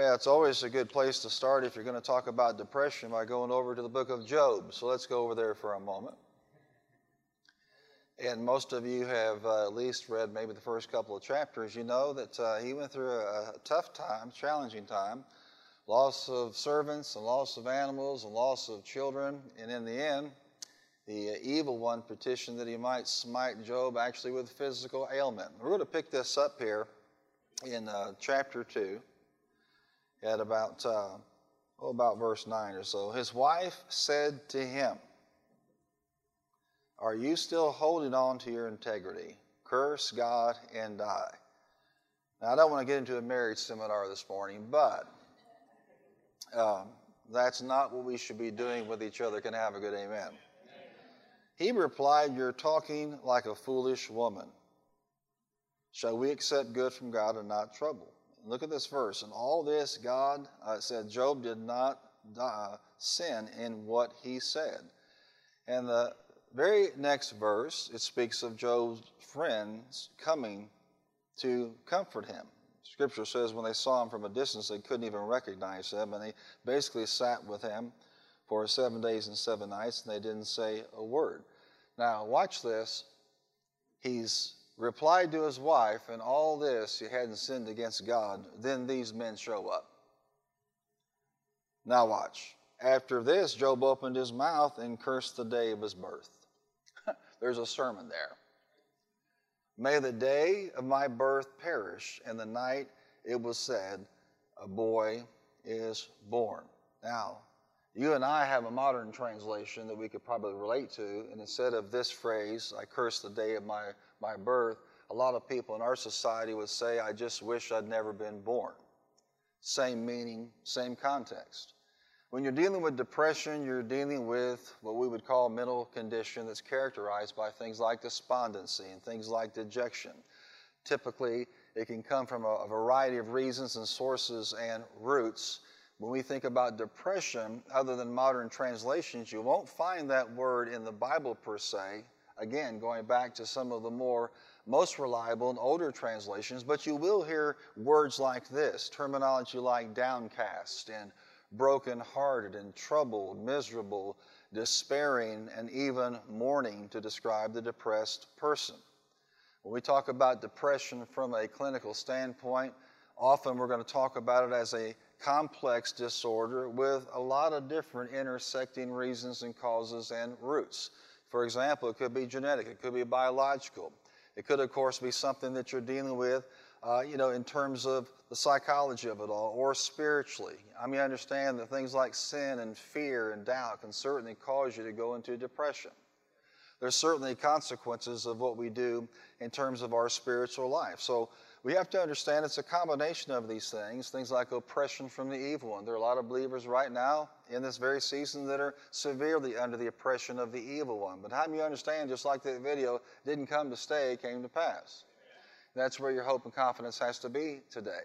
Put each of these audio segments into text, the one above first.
Well, it's always a good place to start if you're going to talk about depression by going over to the book of Job. So let's go over there for a moment. And most of you have uh, at least read maybe the first couple of chapters. You know that uh, he went through a, a tough time, challenging time, loss of servants and loss of animals and loss of children. And in the end, the uh, evil one petitioned that he might smite Job actually with physical ailment. We're going to pick this up here in uh, chapter 2 at about, uh, oh, about verse 9 or so. His wife said to him, Are you still holding on to your integrity? Curse God and die. Now, I don't want to get into a marriage seminar this morning, but um, that's not what we should be doing with each other. Can I have a good amen? He replied, You're talking like a foolish woman. Shall we accept good from God and not trouble? Look at this verse. And all this, God uh, said, Job did not uh, sin in what he said. And the very next verse, it speaks of Job's friends coming to comfort him. Scripture says when they saw him from a distance, they couldn't even recognize him, and they basically sat with him for seven days and seven nights, and they didn't say a word. Now, watch this. He's replied to his wife, and all this he hadn't sinned against God, then these men show up. Now watch. After this, Job opened his mouth and cursed the day of his birth. There's a sermon there. May the day of my birth perish, and the night it was said, A boy is born. Now, you and I have a modern translation that we could probably relate to, and instead of this phrase, I curse the day of my my birth, a lot of people in our society would say, I just wish I'd never been born. Same meaning, same context. When you're dealing with depression, you're dealing with what we would call a mental condition that's characterized by things like despondency and things like dejection. Typically, it can come from a, variety of reasons and sources and roots. When we think about depression, other than modern translations, you won't find that word in the Bible per se. Again, going back to some of the more most reliable and older translations, but you will hear words like this terminology like downcast and broken-hearted and troubled, miserable, despairing, and even mourning to describe the depressed person. When we talk about depression from a clinical standpoint, often we're going to talk about it as a complex disorder with a lot of different intersecting reasons and causes and roots. For example, it could be genetic, it could be biological. It could, of course, be something that you're dealing with, uh, you know, in terms of the psychology of it all, or spiritually. I mean, understand that things like sin and fear and doubt can certainly cause you to go into depression. There's certainly consequences of what we do in terms of our spiritual life. So we have to understand it's a combination of these things, things like oppression from the evil one. There are a lot of believers right now in this very season that are severely under the oppression of the evil one. But how do you understand, just like that video, didn't come to stay, came to pass? That's where your hope and confidence has to be today.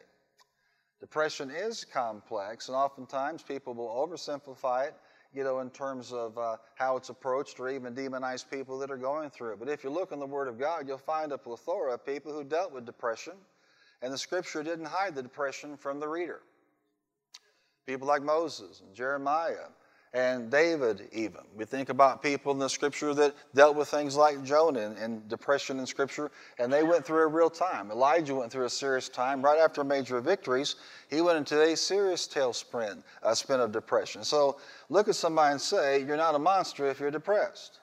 Depression is complex, and oftentimes people will oversimplify it, you know, in terms of uh, how it's approached or even demonize people that are going through it. But if you look in the Word of God, you'll find a plethora of people who dealt with depression, and the Scripture didn't hide the depression from the reader. People like Moses and Jeremiah and David, even. We think about people in the scripture that dealt with things like Jonah and, and, depression in scripture, and they went through a real time. Elijah went through a serious time. Right after major victories, he went into a serious tailspin a spin of depression. So look at somebody and say, You're not a monster if you're depressed.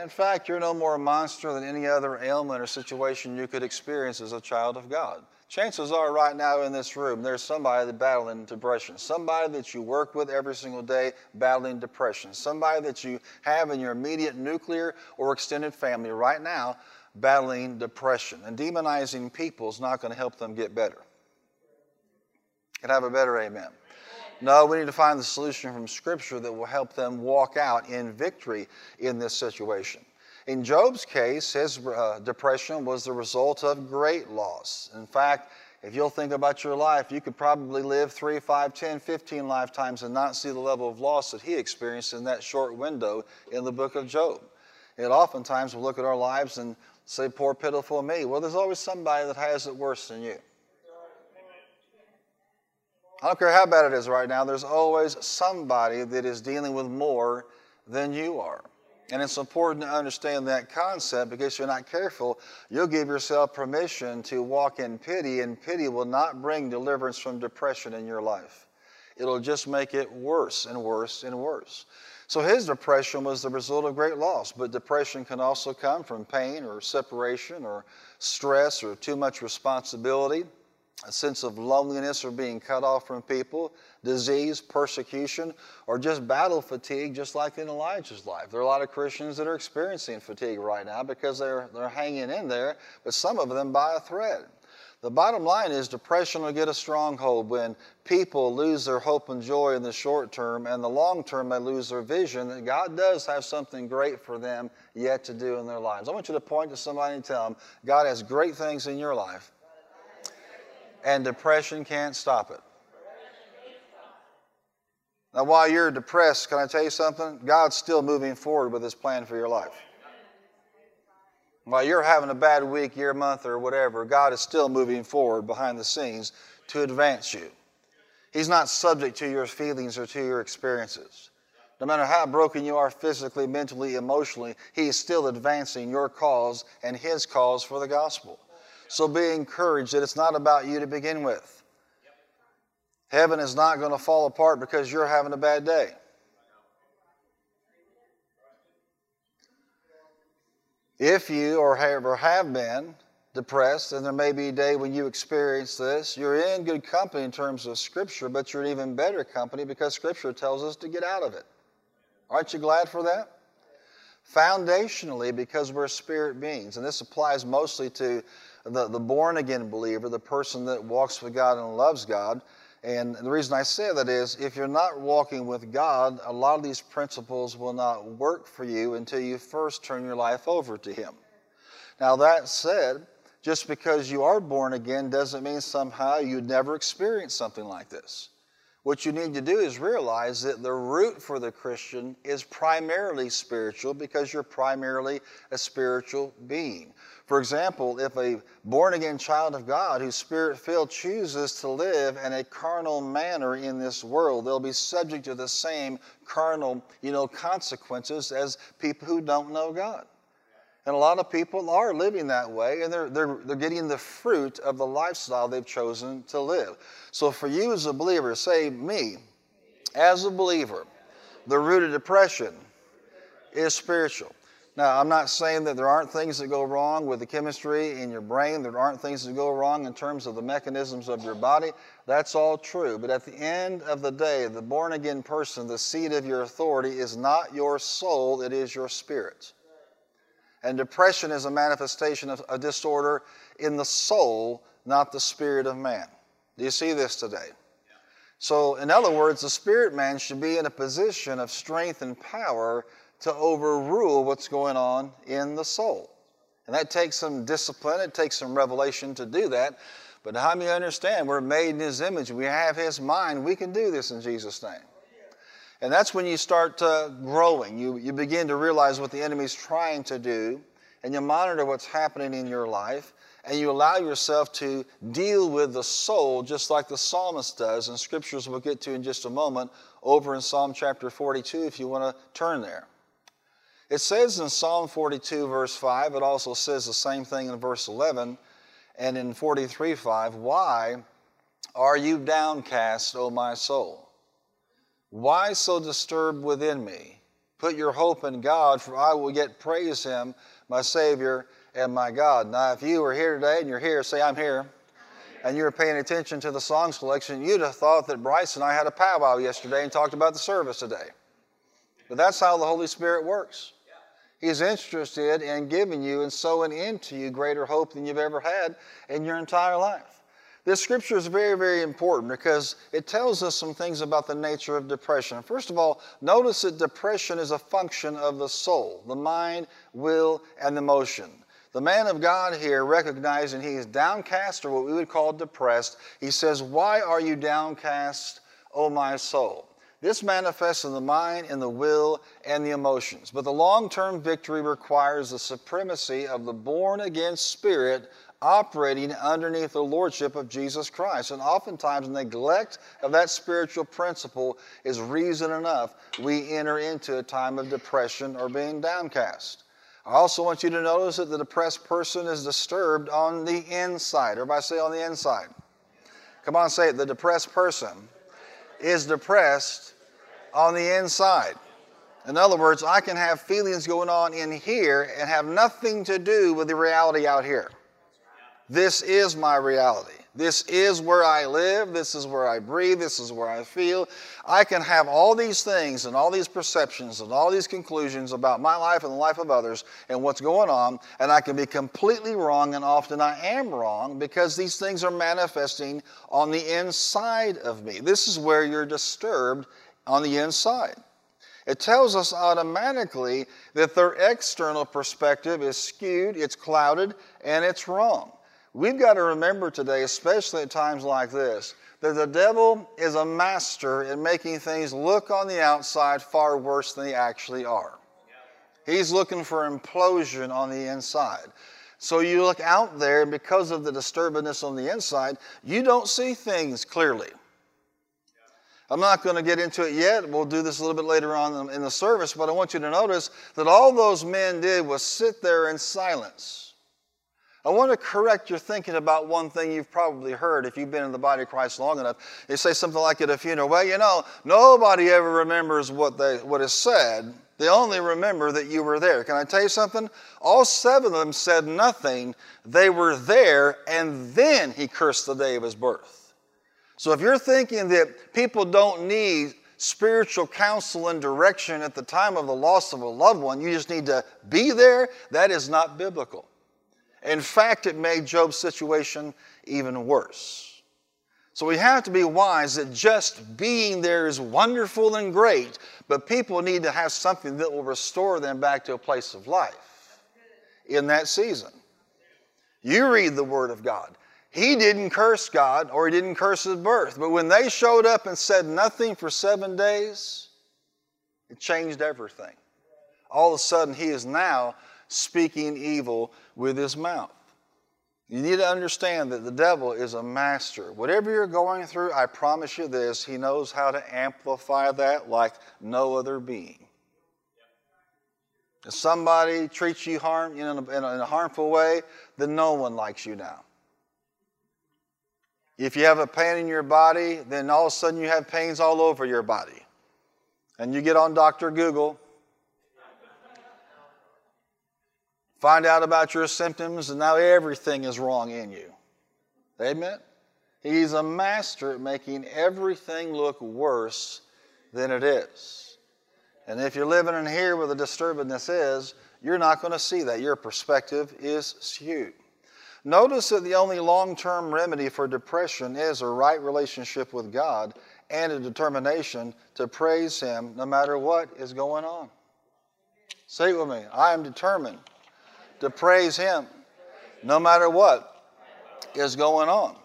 In fact, you're no more a monster than any other ailment or situation you could experience as a child of God. Chances are, right now in this room, there's somebody that's battling depression. Somebody that you work with every single day battling depression. Somebody that you have in your immediate nuclear or extended family right now battling depression. And demonizing people is not going to help them get better. Can I have a better amen? No, we need to find the solution from Scripture that will help them walk out in victory in this situation. In Job's case, his uh, depression was the result of great loss. In fact, if you'll think about your life, you could probably live 3, 5, 10, 15 lifetimes and not see the level of loss that he experienced in that short window in the book of Job. And oftentimes we'll look at our lives and say, Poor, pitiful me. Well, there's always somebody that has it worse than you. I don't care how bad it is right now, there's always somebody that is dealing with more than you are. And it's important to understand that concept because if you're not careful, you'll give yourself permission to walk in pity, and pity will not bring deliverance from depression in your life. It'll just make it worse and worse and worse. So his depression was the result of great loss, but depression can also come from pain or separation or stress or too much responsibility a sense of loneliness or being cut off from people, disease, persecution, or just battle fatigue, just like in Elijah's life. There are a lot of Christians that are experiencing fatigue right now because they're, they're hanging in there, but some of them by a thread. The bottom line is depression will get a stronghold when people lose their hope and joy in the short term, and the long term they lose their vision that God does have something great for them yet to do in their lives. I want you to point to somebody and tell them, God has great things in your life and depression can't stop it. Now, while you're depressed, can I tell you something? God's still moving forward with His plan for your life. While you're having a bad week, year, month, or whatever, God is still moving forward behind the scenes to advance you. He's not subject to your feelings or to your experiences. No matter how broken you are physically, mentally, emotionally, He is still advancing your cause and His cause for the gospel. So be encouraged that it's not about you to begin with. Heaven is not going to fall apart because you're having a bad day. If you or have been depressed, and there may be a day when you experience this, you're in good company in terms of Scripture, but you're in even better company because Scripture tells us to get out of it. Aren't you glad for that? Foundationally, because we're spirit beings, and this applies mostly to the, the born again believer, the person that walks with God and loves God. And the reason I say that is if you're not walking with God, a lot of these principles will not work for you until you first turn your life over to Him. Now, that said, just because you are born again doesn't mean somehow you'd never experience something like this. What you need to do is realize that the root for the Christian is primarily spiritual because you're primarily a spiritual being. For example, if a born again child of God who's spirit filled chooses to live in a carnal manner in this world, they'll be subject to the same carnal, you know, consequences as people who don't know God. And a lot of people are living that way, and they're, they're, they're getting the fruit of the lifestyle they've chosen to live. So, for you as a believer, say, me, as a believer, the root of depression is spiritual. Now, I'm not saying that there aren't things that go wrong with the chemistry in your brain, there aren't things that go wrong in terms of the mechanisms of your body. That's all true. But at the end of the day, the born again person, the seat of your authority, is not your soul, it is your spirit. And depression is a manifestation of a disorder in the soul, not the spirit of man. Do you see this today? So, in other words, the spirit man should be in a position of strength and power to overrule what's going on in the soul. And that takes some discipline, it takes some revelation to do that. But how many understand we're made in His image? We have His mind. We can do this in Jesus' name. And that's when you start uh, growing. You, you begin to realize what the enemy's trying to do, and you monitor what's happening in your life, and you allow yourself to deal with the soul just like the psalmist does, and scriptures we'll get to in just a moment over in Psalm chapter 42 if you want to turn there. It says in Psalm 42, verse 5, it also says the same thing in verse 11, and in 43, 5, Why are you downcast, O my soul? Why so disturbed within me? Put your hope in God, for I will yet praise him, my Savior and my God. Now, if you were here today and you're here, say, I'm here, and you were paying attention to the song selection, you'd have thought that Bryce and I had a powwow yesterday and talked about the service today. But that's how the Holy Spirit works. He's interested in giving you and sowing into you greater hope than you've ever had in your entire life. This scripture is very, very important because it tells us some things about the nature of depression. First of all, notice that depression is a function of the soul, the mind, will, and emotion. The man of God here, recognizing he is downcast or what we would call depressed, he says, Why are you downcast, O my soul? This manifests in the mind, in the will, and the emotions. But the long term victory requires the supremacy of the born again spirit operating underneath the lordship of Jesus Christ. And oftentimes, neglect of that spiritual principle is reason enough we enter into a time of depression or being downcast. I also want you to notice that the depressed person is disturbed on the inside. Everybody say on the inside. Come on, say it. The depressed person is depressed on the inside. In other words, I can have feelings going on in here and have nothing to do with the reality out here. This is my reality. This is where I live. This is where I breathe. This is where I feel. I can have all these things and all these perceptions and all these conclusions about my life and the life of others and what's going on, and I can be completely wrong, and often I am wrong because these things are manifesting on the inside of me. This is where you're disturbed on the inside. It tells us automatically that their external perspective is skewed, it's clouded, and it's wrong. We've got to remember today, especially at times like this, that the devil is a master in making things look on the outside far worse than they actually are. He's looking for implosion on the inside. So you look out there, and because of the disturbance on the inside, you don't see things clearly. I'm not going to get into it yet. We'll do this a little bit later on in the service, but I want you to notice that all those men did was sit there in silence. I want to correct your thinking about one thing you've probably heard if you've been in the body of Christ long enough. They say something like at a funeral, well, you know, nobody ever remembers what, they, what is said. They only remember that you were there. Can I tell you something? All seven of them said nothing. They were there, and then he cursed the day of his birth. So if you're thinking that people don't need spiritual counsel and direction at the time of the loss of a loved one, you just need to be there, that is not biblical. In fact, it made Job's situation even worse. So we have to be wise that just being there is wonderful and great, but people need to have something that will restore them back to a place of life in that season. You read the Word of God. He didn't curse God or he didn't curse his birth, but when they showed up and said nothing for seven days, it changed everything. All of a sudden, he is now speaking evil with his mouth. You need to understand that the devil is a master. Whatever you're going through, I promise you this, he knows how to amplify that like no other being. If somebody treats you harm, in, a, in a harmful way, then no one likes you now. If you have a pain in your body, then all of a sudden you have pains all over your body. And you get on Dr. Google, Find out about your symptoms, and now everything is wrong in you. Amen? He's a master at making everything look worse than it is. And if you're living in here where the disturbance is, you're not going to see that. Your perspective is skewed. Notice that the only long term remedy for depression is a right relationship with God and a determination to praise Him no matter what is going on. Say it with me I am determined to praise Him no matter what is going on.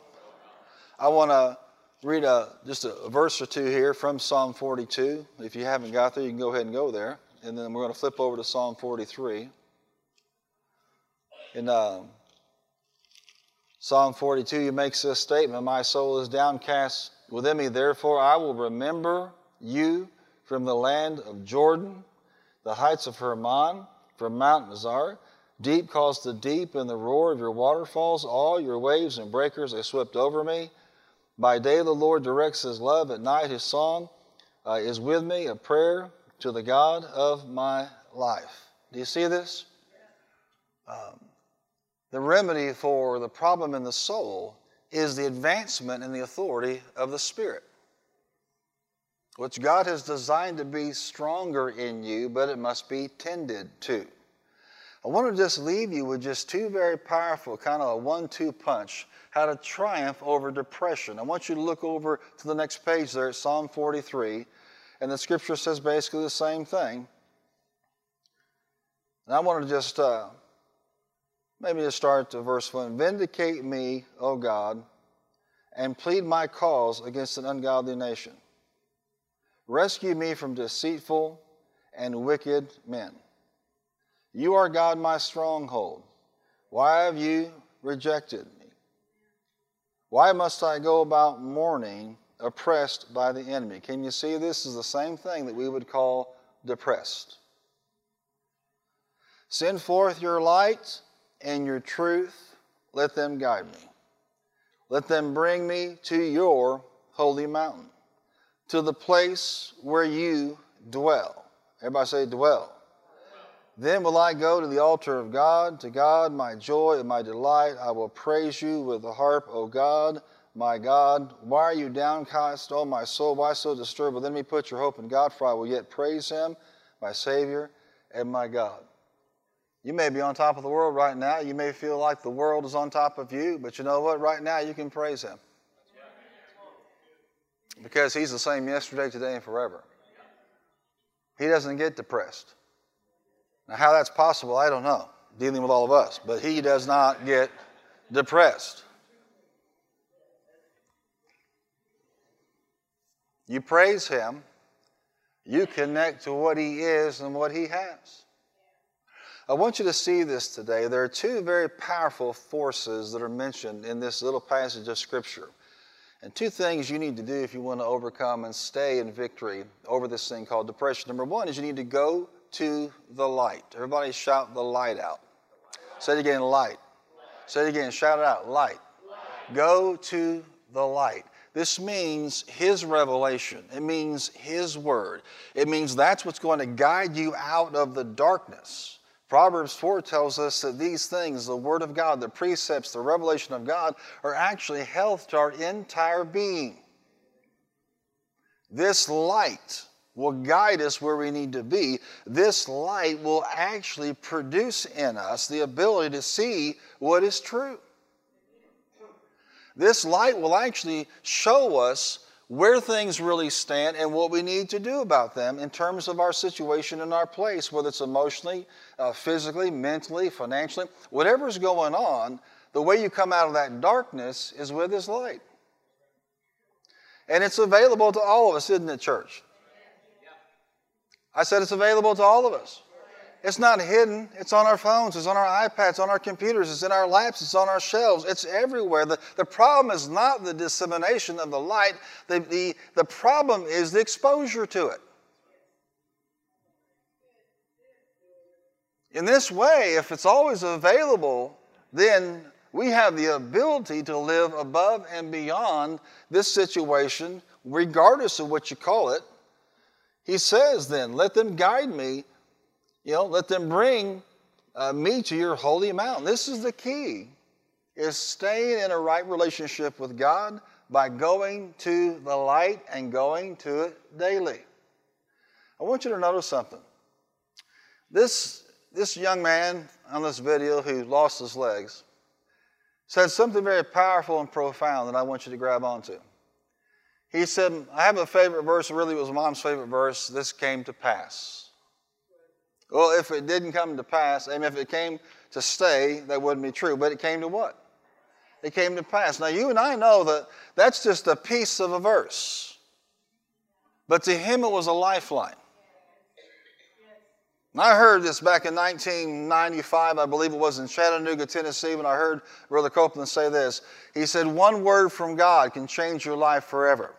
I want to read a, just a verse or two here from Psalm 42. If you haven't got there, you can go ahead and go there. And then we're going to flip over to Psalm 43. In uh, Psalm 42, he makes this statement My soul is downcast within me, therefore I will remember you from the land of Jordan, the heights of Hermon, from Mount Mizar. Deep calls to deep and the roar of your waterfalls. All your waves and breakers they swept over me. By day, the Lord directs his love. At night, his song uh, is with me, a prayer to the God of my life. Do you see this? Um, the remedy for the problem in the soul is the advancement in the authority of the Spirit, which God has designed to be stronger in you, but it must be tended to. I want to just leave you with just two very powerful, kind of a one two punch, how to triumph over depression. I want you to look over to the next page there, Psalm 43, and the scripture says basically the same thing. And I want to just uh, maybe just start to verse 1 Vindicate me, O God, and plead my cause against an ungodly nation. Rescue me from deceitful and wicked men. You are God, my stronghold. Why have you rejected me? Why must I go about mourning, oppressed by the enemy? Can you see this is the same thing that we would call depressed? Send forth your light and your truth, let them guide me. Let them bring me to your holy mountain, to the place where you dwell. Everybody say, dwell. Then will I go to the altar of God, to God my joy and my delight. I will praise you with the harp, O God, my God. Why are you downcast, O my soul? Why so disturbed? Within me put your hope in God, for I will yet praise him, my Savior and my God. You may be on top of the world right now. You may feel like the world is on top of you, but you know what? Right now, you can praise him. Because he's the same yesterday, today, and forever. He doesn't get depressed. Now, how that's possible, I don't know, dealing with all of us, but he does not get depressed. You praise him, you connect to what he is and what he has. I want you to see this today. There are two very powerful forces that are mentioned in this little passage of Scripture. And two things you need to do if you want to overcome and stay in victory over this thing called depression. Number one is you need to go to the light. Everybody shout the light out. Say it again, light. Say it again, shout it out, light. Go to the light. This means His revelation. It means His word. It means that's what's going to guide you out of the darkness. Proverbs 4 tells us that these things, the Word of God, the precepts, the revelation of God, are actually health to our entire being. This light will guide us where we need to be. This light will actually produce in us the ability to see what is true. This light will actually show us where things really stand and what we need to do about them in terms of our situation and our place, whether it's emotionally, uh, physically, mentally, financially, whatever's going on, the way you come out of that darkness is with this light. And it's available to all of us, isn't it, church? I said it's available to all of us. It's not hidden. It's on our phones, it's on our iPads, on our computers, it's in our laps, it's on our shelves, it's everywhere. The, the problem is not the dissemination of the light, the, the, the problem is the exposure to it. In this way, if it's always available, then we have the ability to live above and beyond this situation, regardless of what you call it he says then, let them guide me, you know, let them bring uh, me to your holy mountain. This is the key, is staying in a right relationship with God by going to the light and going to it daily. I want you to notice something. This, this young man on this video who lost his legs said something very powerful and profound that I want you to grab onto. He said, I have a favorite verse, really it was mom's favorite verse. This came to pass. Well, if it didn't come to pass, and if it came to stay, that wouldn't be true. But it came to what? It came to pass. Now, you and I know that that's just a piece of a verse. But to him, it was a lifeline. I heard this back in 1995, I believe it was in Chattanooga, Tennessee, when I heard Brother Copeland say this. He said, One word from God can change your life forever.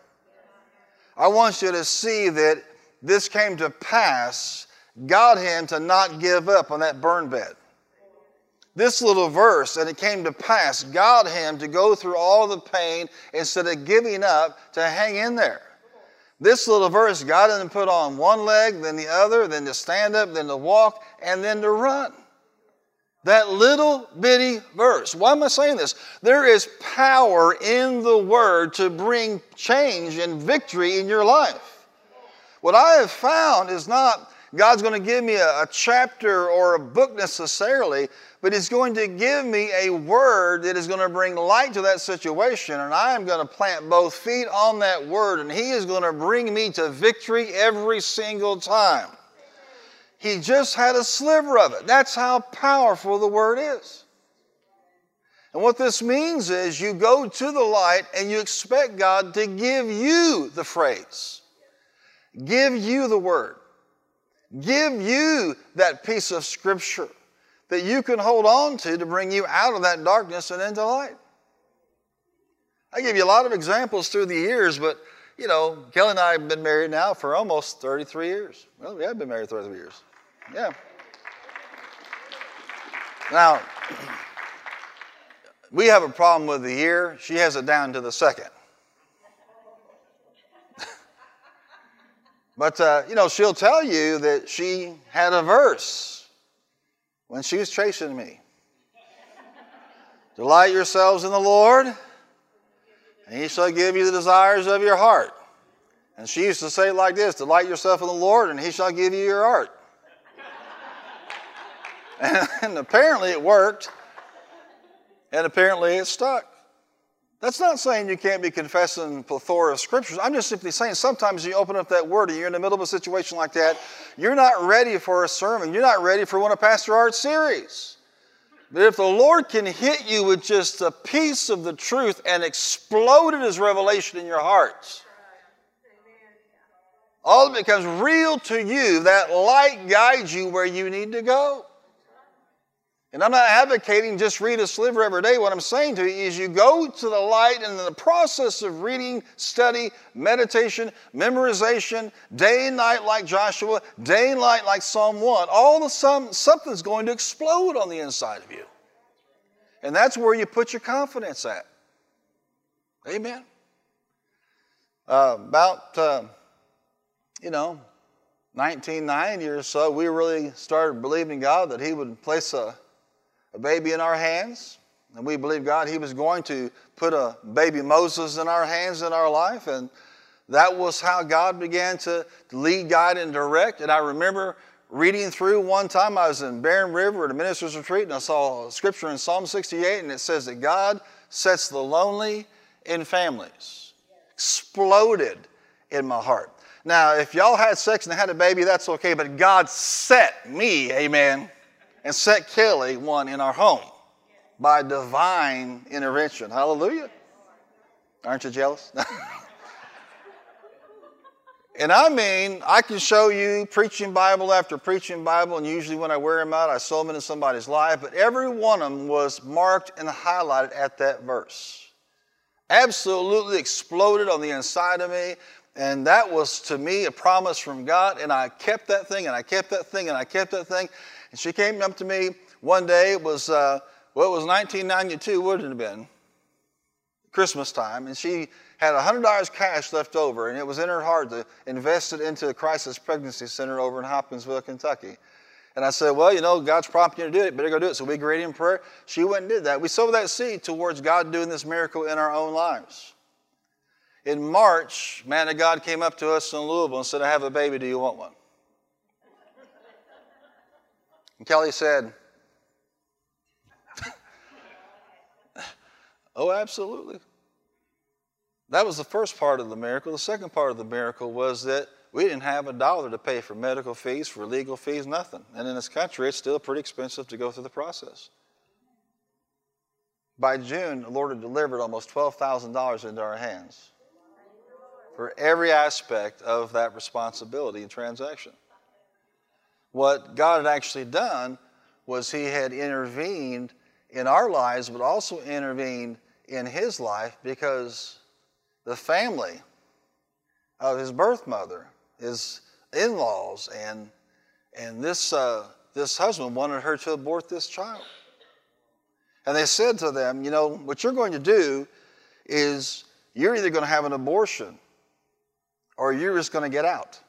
I want you to see that this came to pass, got him to not give up on that burn bed. This little verse, and it came to pass, got him to go through all the pain instead of giving up to hang in there. This little verse got him to put on one leg, then the other, then to stand up, then to walk, and then to run. That little bitty verse. Why am I saying this? There is power in the word to bring change and victory in your life. What I have found is not God's going to give me a, a, chapter or a book necessarily, but He's going to give me a word that is going to bring light to that situation, and I am going to plant both feet on that word, and He is going to bring me to victory every single time. He just had a sliver of it. That's how powerful the word is. And what this means is you go to the light and you expect God to give you the phrase, give you the word give you that piece of scripture that you can hold on to to bring you out of that darkness and into light. I give you a lot of examples through the years, but you know, Kelly and I have been married now for almost 33 years. Well, we have been married 33 years. Yeah. Now, we have a problem with the year. She has it down to the second. But, uh, you know, she'll tell you that she had a verse when she was chasing me. Delight yourselves in the Lord, and he shall give you the desires of your heart. And she used to say it like this Delight yourself in the Lord, and he shall give you your heart. and, and apparently it worked, and apparently it stuck. That's not saying you can't be confessing plethora of scriptures. I'm just simply saying sometimes you open up that word and you're in the middle of a situation like that, you're not ready for a sermon. You're not ready for one of Pastor Art's series. But if the Lord can hit you with just a piece of the truth and explode it as revelation in your heart, all it becomes real to you. That light guides you where you need to go. And I'm not advocating just read a sliver every day. What I'm saying to you is you go to the light and in the process of reading, study, meditation, memorization, day and night like Joshua, day and night like Psalm 1, all a sudden something's going to explode on the inside of you. And that's where you put your confidence at. Amen. Uh, about, uh, you know, 1990 or so, we really started believing God that He would place a a baby in our hands. And we believe God, He was going to put a baby Moses in our hands in our life. And that was how God began to lead, guide, and direct. And I remember reading through one time, I was in Barren River at a minister's retreat, and I saw a scripture in Psalm 68, and it says that God sets the lonely in families. Exploded in my heart. Now, if y'all had sex and had a baby, that's okay, but God set me, amen and set Kelly one in our home by divine intervention. Hallelujah. Aren't you jealous? and I mean, I can show you preaching Bible after preaching Bible, and usually when I wear them out, I sow them into somebody's life, but every one of them was marked and highlighted at that verse. Absolutely exploded on the inside of me. And that was to me a promise from God. And I kept that thing and I kept that thing and I kept that thing. And she came up to me one day, it was, uh, well, it was 1992, wouldn't it have been? Christmas time, and she had $100 cash left over, and it was in her heart to invest it into the Crisis Pregnancy Center over in Hopkinsville, Kentucky. And I said, Well, you know, God's prompting you to do it. Better go do it. So we agreed in prayer. She went and did that. We sowed that seed towards God doing this miracle in our own lives. In March, man of God came up to us in Louisville and said, I have a baby. Do you want one? And Kelly said, Oh, absolutely. That was the first part of the miracle. The second part of the miracle was that we didn't have a dollar to pay for medical fees, for legal fees, nothing. And in this country, it's still pretty expensive to go through the process. By June, the Lord had delivered almost $12,000 into our hands for every aspect of that responsibility and transaction. What God had actually done was He had intervened in our lives, but also intervened in His life because the family of His birth mother, His in laws, and, and this, uh, this husband wanted her to abort this child. And they said to them, You know, what you're going to do is you're either going to have an abortion or you're just going to get out.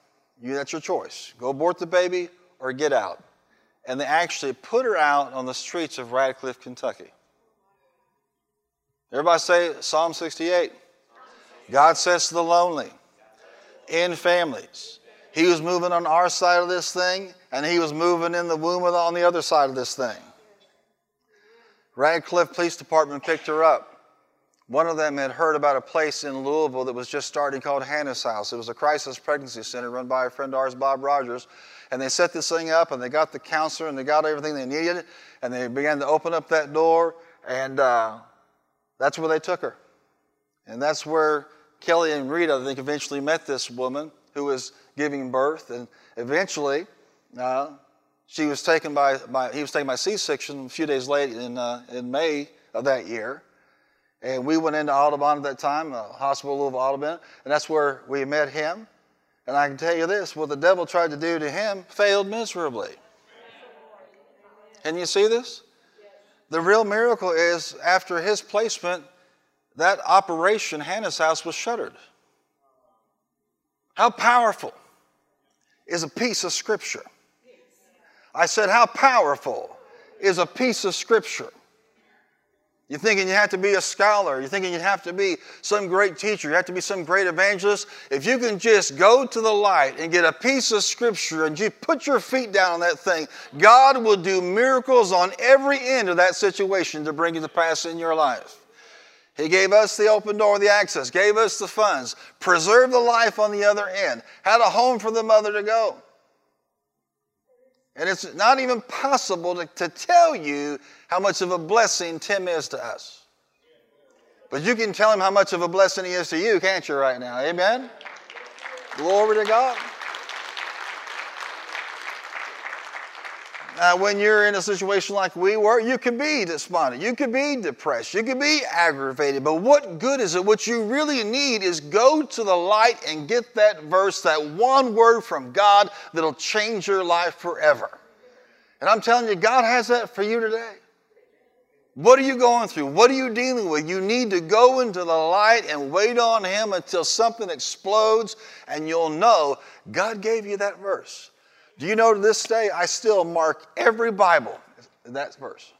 You, that's your choice. Go abort the baby or get out. And they actually put her out on the streets of Radcliff, Kentucky. Everybody say Psalm 68. God says to the lonely in families. He was moving on our side of this thing, and he was moving in the womb on the other side of this thing. Radcliff Police Department picked her up. One of them had heard about a place in Louisville that was just starting called Hannah's House. It was a crisis pregnancy center run by a friend of ours, Bob Rogers. And they set this thing up and they got the counselor and they got everything they needed and they began to open up that door and uh, that's where they took her. And that's where Kelly and Rita, I think, eventually met this woman who was giving birth and eventually uh, She was taken by, by he was taken by C-section a few days late in, uh, in May of that year. And we went into Audubon at that time, a hospital of Audubon, and that's where we met him. And I can tell you this what the devil tried to do to him failed miserably. Can you see this? The real miracle is after his placement, that operation, Hannah's house, was shuttered. How powerful is a piece of Scripture? I said, How powerful is a piece of Scripture? You're thinking you have to be a scholar. You're thinking you have to be some great teacher. You have to be some great evangelist. If you can just go to the light and get a piece of scripture and you put your feet down on that thing, God will do miracles on every end of that situation to bring it to pass in your life. He gave us the open door, the access, gave us the funds, preserved the life on the other end, had a home for the mother to go. And it's not even possible to, to tell you how much of a blessing Tim is to us. But you can tell him how much of a blessing he is to you, can't you, right now? Amen? Glory to God. Now, when you're in a situation like we were, you can be despondent, you can be depressed, you can be aggravated. But what good is it? What you really need is go to the light and get that verse, that one word from God that'll change your life forever. And I'm telling you, God has that for you today. What are you going through? What are you dealing with? You need to go into the light and wait on Him until something explodes, and you'll know God gave you that verse. Do you know to this day, I still mark every Bible that verse?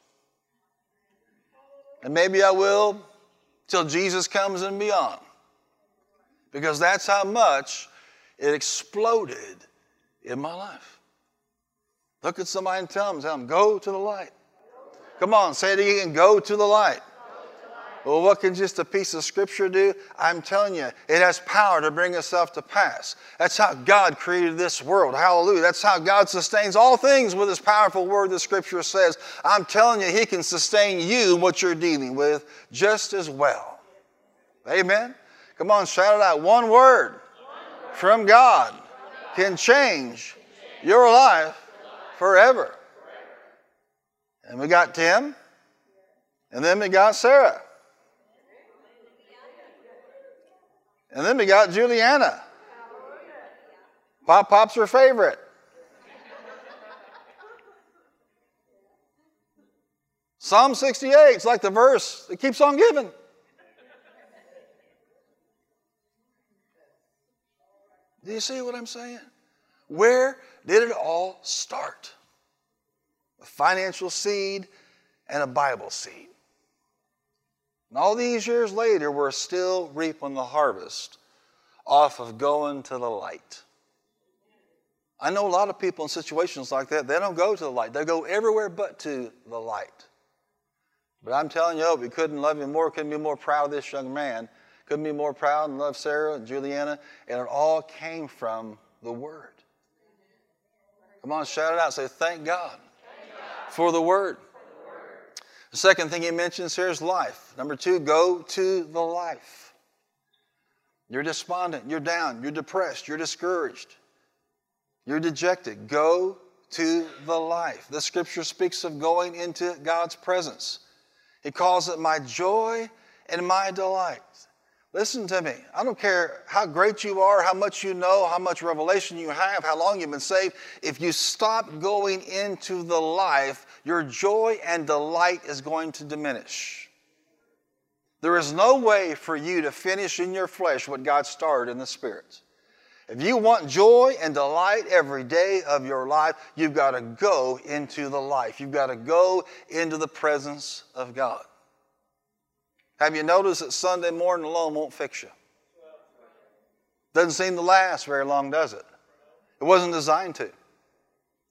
And maybe I will till Jesus comes and beyond. Because that's how much it exploded in my life. Look at somebody and tell them, tell them, go to the light. Come on, say it again. Go to the light. Well, what can just a piece of scripture do? I'm telling you, it has power to bring itself to pass. That's how God created this world. Hallelujah. That's how God sustains all things with His powerful word, the scripture says. I'm telling you, He can sustain you, what you're dealing with, just as well. Amen. Come on, shout it out. One word from God can change your life forever. And we got Tim, and then we got Sarah. And then we got Juliana. Pop Pop's her favorite. Psalm 68 it's like the verse that keeps on giving. Do you see what I'm saying? Where did it all start? a financial seed, and a Bible seed. And all these years later, we're still reaping the harvest off of going to the light. I know a lot of people in situations like that, they don't go to the light. They go everywhere but to the light. But I'm telling you, we couldn't love you more, couldn't be more proud of this young man, couldn't be more proud and love Sarah and Juliana, and it all came from the Word. Come on, shout it out. Say, thank God for the word. The second thing he mentions here is life. Number two, go to the life. You're despondent, you're down, you're depressed, you're discouraged, you're dejected. Go to the life. The scripture speaks of going into God's presence. He calls it my joy and my delight. Listen to me. I don't care how great you are, how much you know, how much revelation you have, how long you've been saved. If you stop going into the life, your joy and delight is going to diminish. There is no way for you to finish in your flesh what God started in the Spirit. If you want joy and delight every day of your life, you've got to go into the life. You've got to go into the presence of God. Have you noticed that Sunday morning alone won't fix you? Doesn't seem to last very long, does it? It wasn't designed to.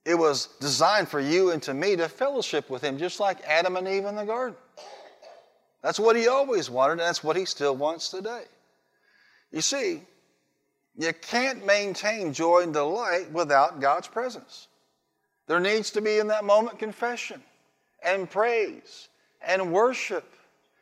It was designed for you and to me to fellowship with Him, just like Adam and Eve in the garden. That's what He always wanted, and that's what He still wants today. You see, you can't maintain joy and delight without God's presence. There needs to be in that moment confession and praise and worship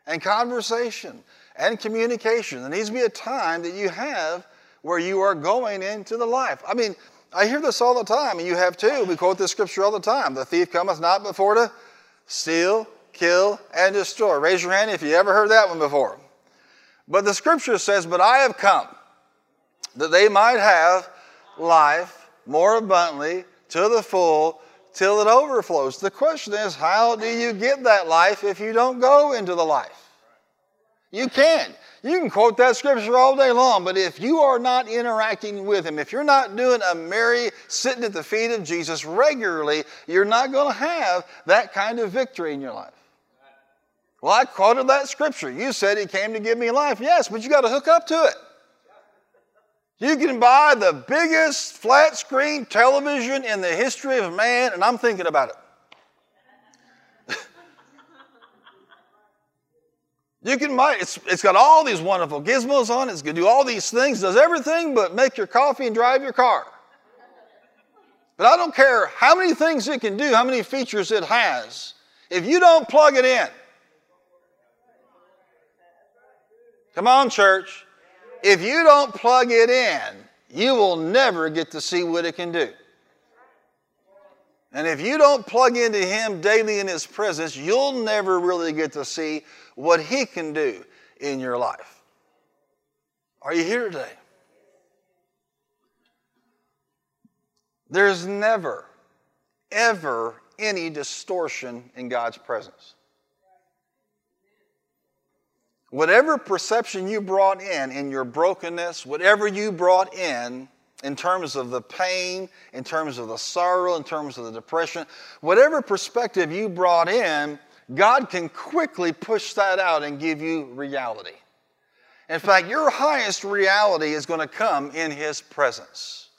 and conversation and communication. There needs to be a time that you have where you are going into the life. I mean, I hear this all the time, and you have too. We quote this scripture all the time. The thief cometh not before to steal, kill, and destroy. Raise your hand if you ever heard that one before. But the scripture says, But I have come that they might have life more abundantly to the full till it overflows. The question is, how do you get that life if you don't go into the life? You can't. You can quote that scripture all day long, but if you are not interacting with Him, if you're not doing a Mary sitting at the feet of Jesus regularly, you're not going to have that kind of victory in your life. Well, I quoted that scripture. You said He came to give me life. Yes, but you got to hook up to it. You can buy the biggest flat screen television in the history of man, and I'm thinking about it. You can it's, it's got all these wonderful gizmos on it. It's going to do all these things, does everything but make your coffee and drive your car. But I don't care how many things it can do, how many features it has. If you don't plug it in, come on, church. If you don't plug it in, you will never get to see what it can do. And if you don't plug into Him daily in His presence, you'll never really get to see what He can do in your life. Are you here today? There's never, ever any distortion in God's presence. Whatever perception you brought in in your brokenness, whatever you brought in in terms of the pain, in terms of the sorrow, in terms of the depression, whatever perspective you brought in, God can quickly push that out and give you reality. In fact, your highest reality is going to come in His presence.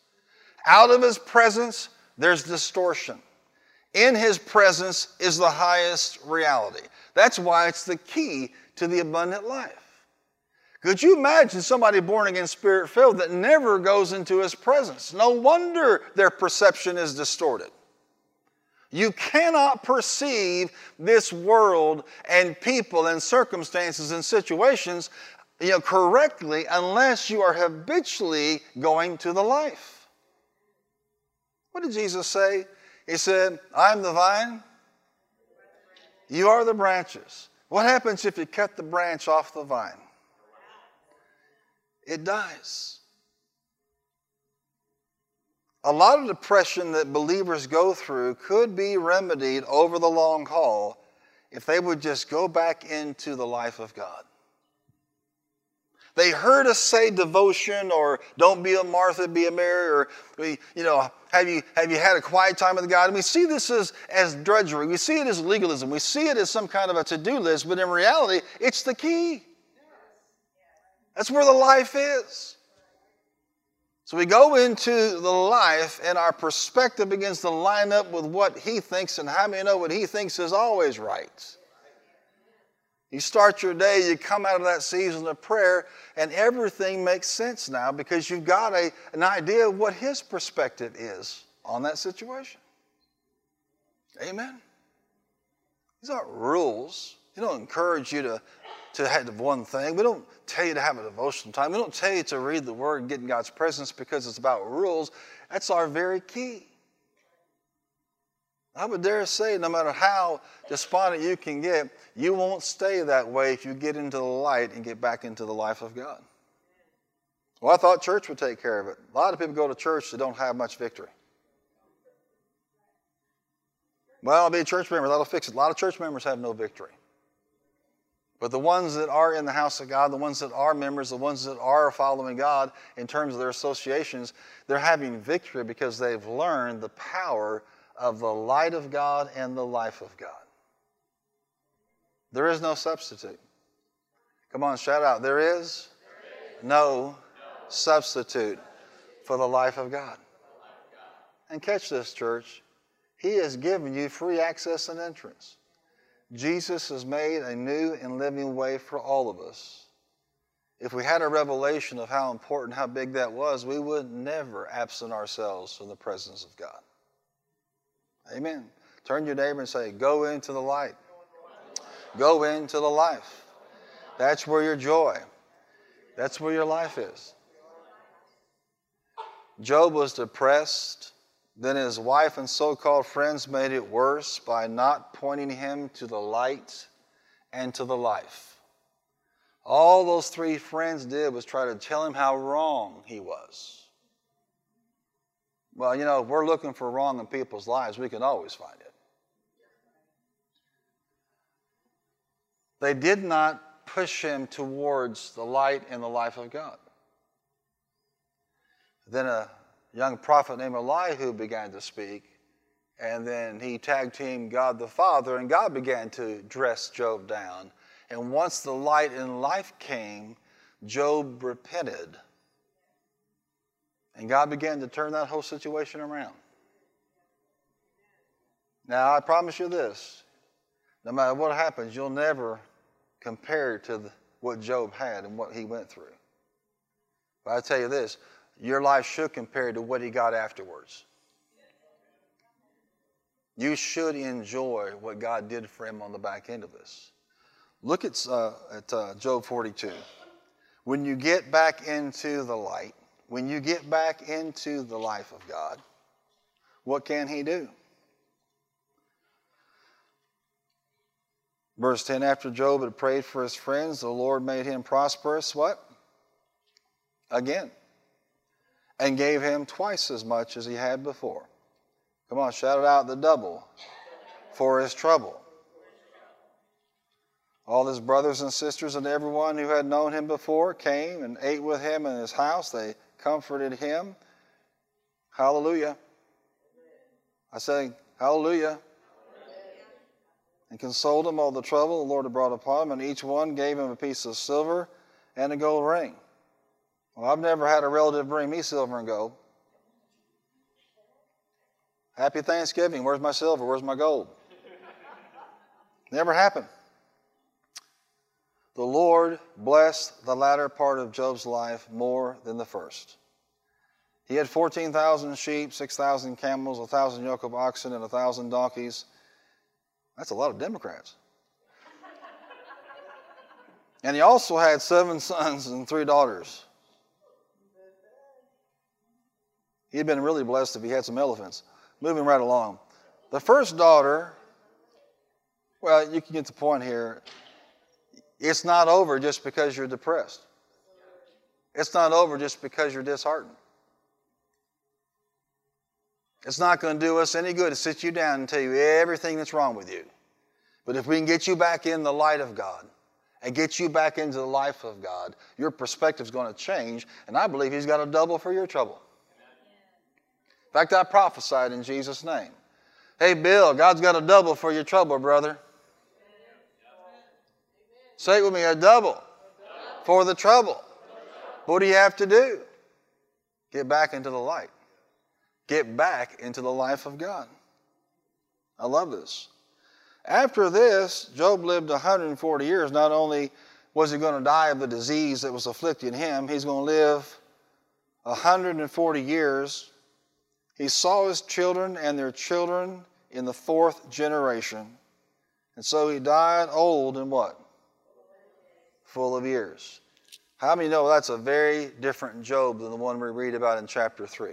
Out of His presence, there's distortion. In His presence is the highest reality. That's why it's the key to the abundant life. Could you imagine somebody born again, spirit filled, that never goes into his presence? No wonder their perception is distorted. You cannot perceive this world and people and circumstances and situations you know, correctly unless you are habitually going to the life. What did Jesus say? He said, I'm the vine, you are the branches. What happens if you cut the branch off the vine? It dies. A lot of depression that believers go through could be remedied over the long haul if they would just go back into the life of God. They heard us say devotion or don't be a Martha, be a Mary, or you know, have you have you had a quiet time with God? And we see this as, as drudgery. We see it as legalism. We see it as some kind of a to-do list, but in reality, it's the key. That's where the life is. So we go into the life, and our perspective begins to line up with what he thinks, and how many know what he thinks is always right. You start your day, you come out of that season of prayer, and everything makes sense now because you've got a, an idea of what his perspective is on that situation. Amen. These aren't rules. They don't encourage you to, to have one thing. We don't tell you to have a devotional time. We don't tell you to read the Word and get in God's presence because it's about rules. That's our very key. I would dare say, no matter how despondent you can get, you won't stay that way if you get into the light and get back into the life of God. Well, I thought church would take care of it. A lot of people go to church that don't have much victory. Well, I'll be a church member, that'll fix it. A lot of church members have no victory. But the ones that are in the house of God, the ones that are members, the ones that are following God in terms of their associations, they're having victory because they've learned the power of the light of God and the life of God. There is no substitute. Come on, shout out. There is no substitute for the life of God. And catch this, church. He has given you free access and entrance. Jesus has made a new and living way for all of us. If we had a revelation of how important, how big that was, we would never absent ourselves from the presence of God. Amen. Turn your neighbor and say, Go into the light. Go into the life. That's where your joy, that's where your life is. Job was depressed. Then his wife and so called friends made it worse by not pointing him to the light and to the life. All those three friends did was try to tell him how wrong he was. Well, you know, if we're looking for wrong in people's lives, we can always find it. They did not push him towards the light and the life of God. Then a young prophet named Elihu began to speak, and then he tag teamed God the Father, and God began to dress Job down. And once the light and life came, Job repented. And God began to turn that whole situation around. Now, I promise you this no matter what happens, you'll never compare to the, what Job had and what he went through. But I tell you this your life should compare to what he got afterwards. You should enjoy what God did for him on the back end of this. Look at, uh, at uh, Job 42. When you get back into the light, when you get back into the life of God, what can he do? Verse 10 After Job had prayed for his friends, the Lord made him prosperous. What? Again and gave him twice as much as he had before. Come on, shout it out the double for his trouble. All his brothers and sisters and everyone who had known him before came and ate with him in his house. They comforted him. Hallelujah. I say, Hallelujah. And consoled him all the trouble the Lord had brought upon him, and each one gave him a piece of silver and a gold ring. Well, I've never had a relative bring me silver and gold. Happy Thanksgiving. Where's my silver? Where's my gold? Never happened. The Lord blessed the latter part of Job's life more than the first. He had 14,000 sheep, 6,000 camels, 1,000 yoke of oxen, and 1,000 donkeys. That's a lot of Democrats. and he also had seven sons and three daughters. He'd been really blessed if he had some elephants. Moving right along. The first daughter, well, you can get the point here. It's not over just because you're depressed. It's not over just because you're disheartened. It's not going to do us any good to sit you down and tell you everything that's wrong with you. But if we can get you back in the light of God and get you back into the life of God, your perspective is going to change. And I believe He's got a double for your trouble. Fact, I prophesied in Jesus' name. Hey, Bill, God's got a double for your trouble, brother. Say it with me a double for the trouble. What do you have to do? Get back into the light. Get back into the life of God. I love this. After this, Job lived 140 years. Not only was he going to die of the disease that was afflicting him, he's going to live 140 years he saw his children and their children in the fourth generation. And so he died old and what? Full of years. How many know that's a very different Job than the one we read about in chapter 3?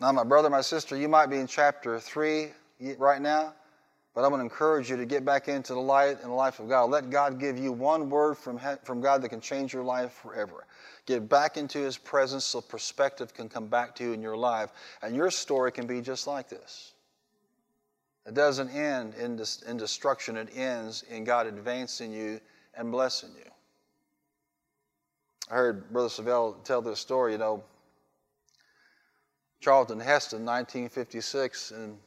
Now, my brother, my sister, you might be in chapter 3 right now, but I'm going to encourage you to get back into the light and the life of God. Let God give you one word from, from God that can change your life forever. Get back into His presence so perspective can come back to you in your life. And your story can be just like this. It doesn't end in, in destruction, it ends in God advancing you and blessing you. I heard Brother Savell tell this story, you know. Charlton Heston, 1956, in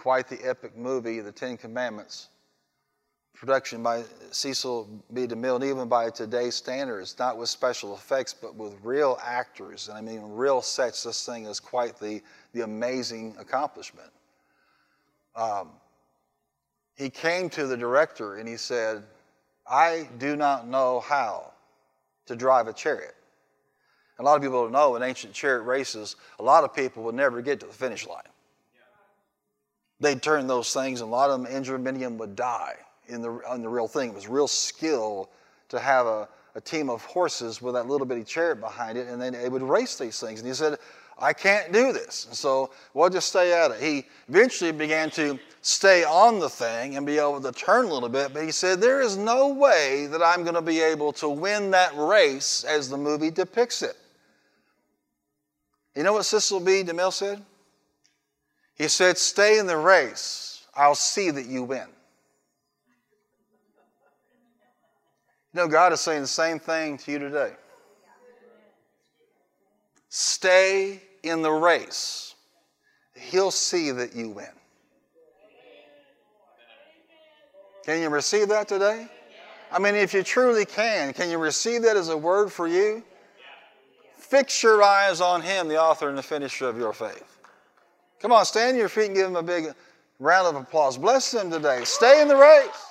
quite the epic movie, The Ten Commandments production by Cecil B. DeMille, and even by today's standards, not with special effects, but with real actors. And I mean, real sets, this thing is quite the, the amazing accomplishment. Um, he came to the director and he said, I do not know how to drive a chariot. A lot of people don't know in ancient chariot races, a lot of people would never get to the finish line. They'd turn those things, and a lot of them injured, many of them would die in the, in the real thing. It was real skill to have a, a team of horses with that little bitty chariot behind it, and then they would race these things. And he said, I can't do this. And so we'll just stay at it. He eventually began to stay on the thing and be able to turn a little bit, but he said, There is no way that I'm going to be able to win that race as the movie depicts it. You know what Cecil B. DeMille said? He said, Stay in the race. I'll see that you win. You know, God is saying the same thing to you today. Stay in the race. He'll see that you win. Can you receive that today? I mean, if you truly can, can you receive that as a word for you? Fix your eyes on Him, the author and the finisher of your faith. Come on, stand to your feet and give them a big round of applause. Bless them today. Stay in the race.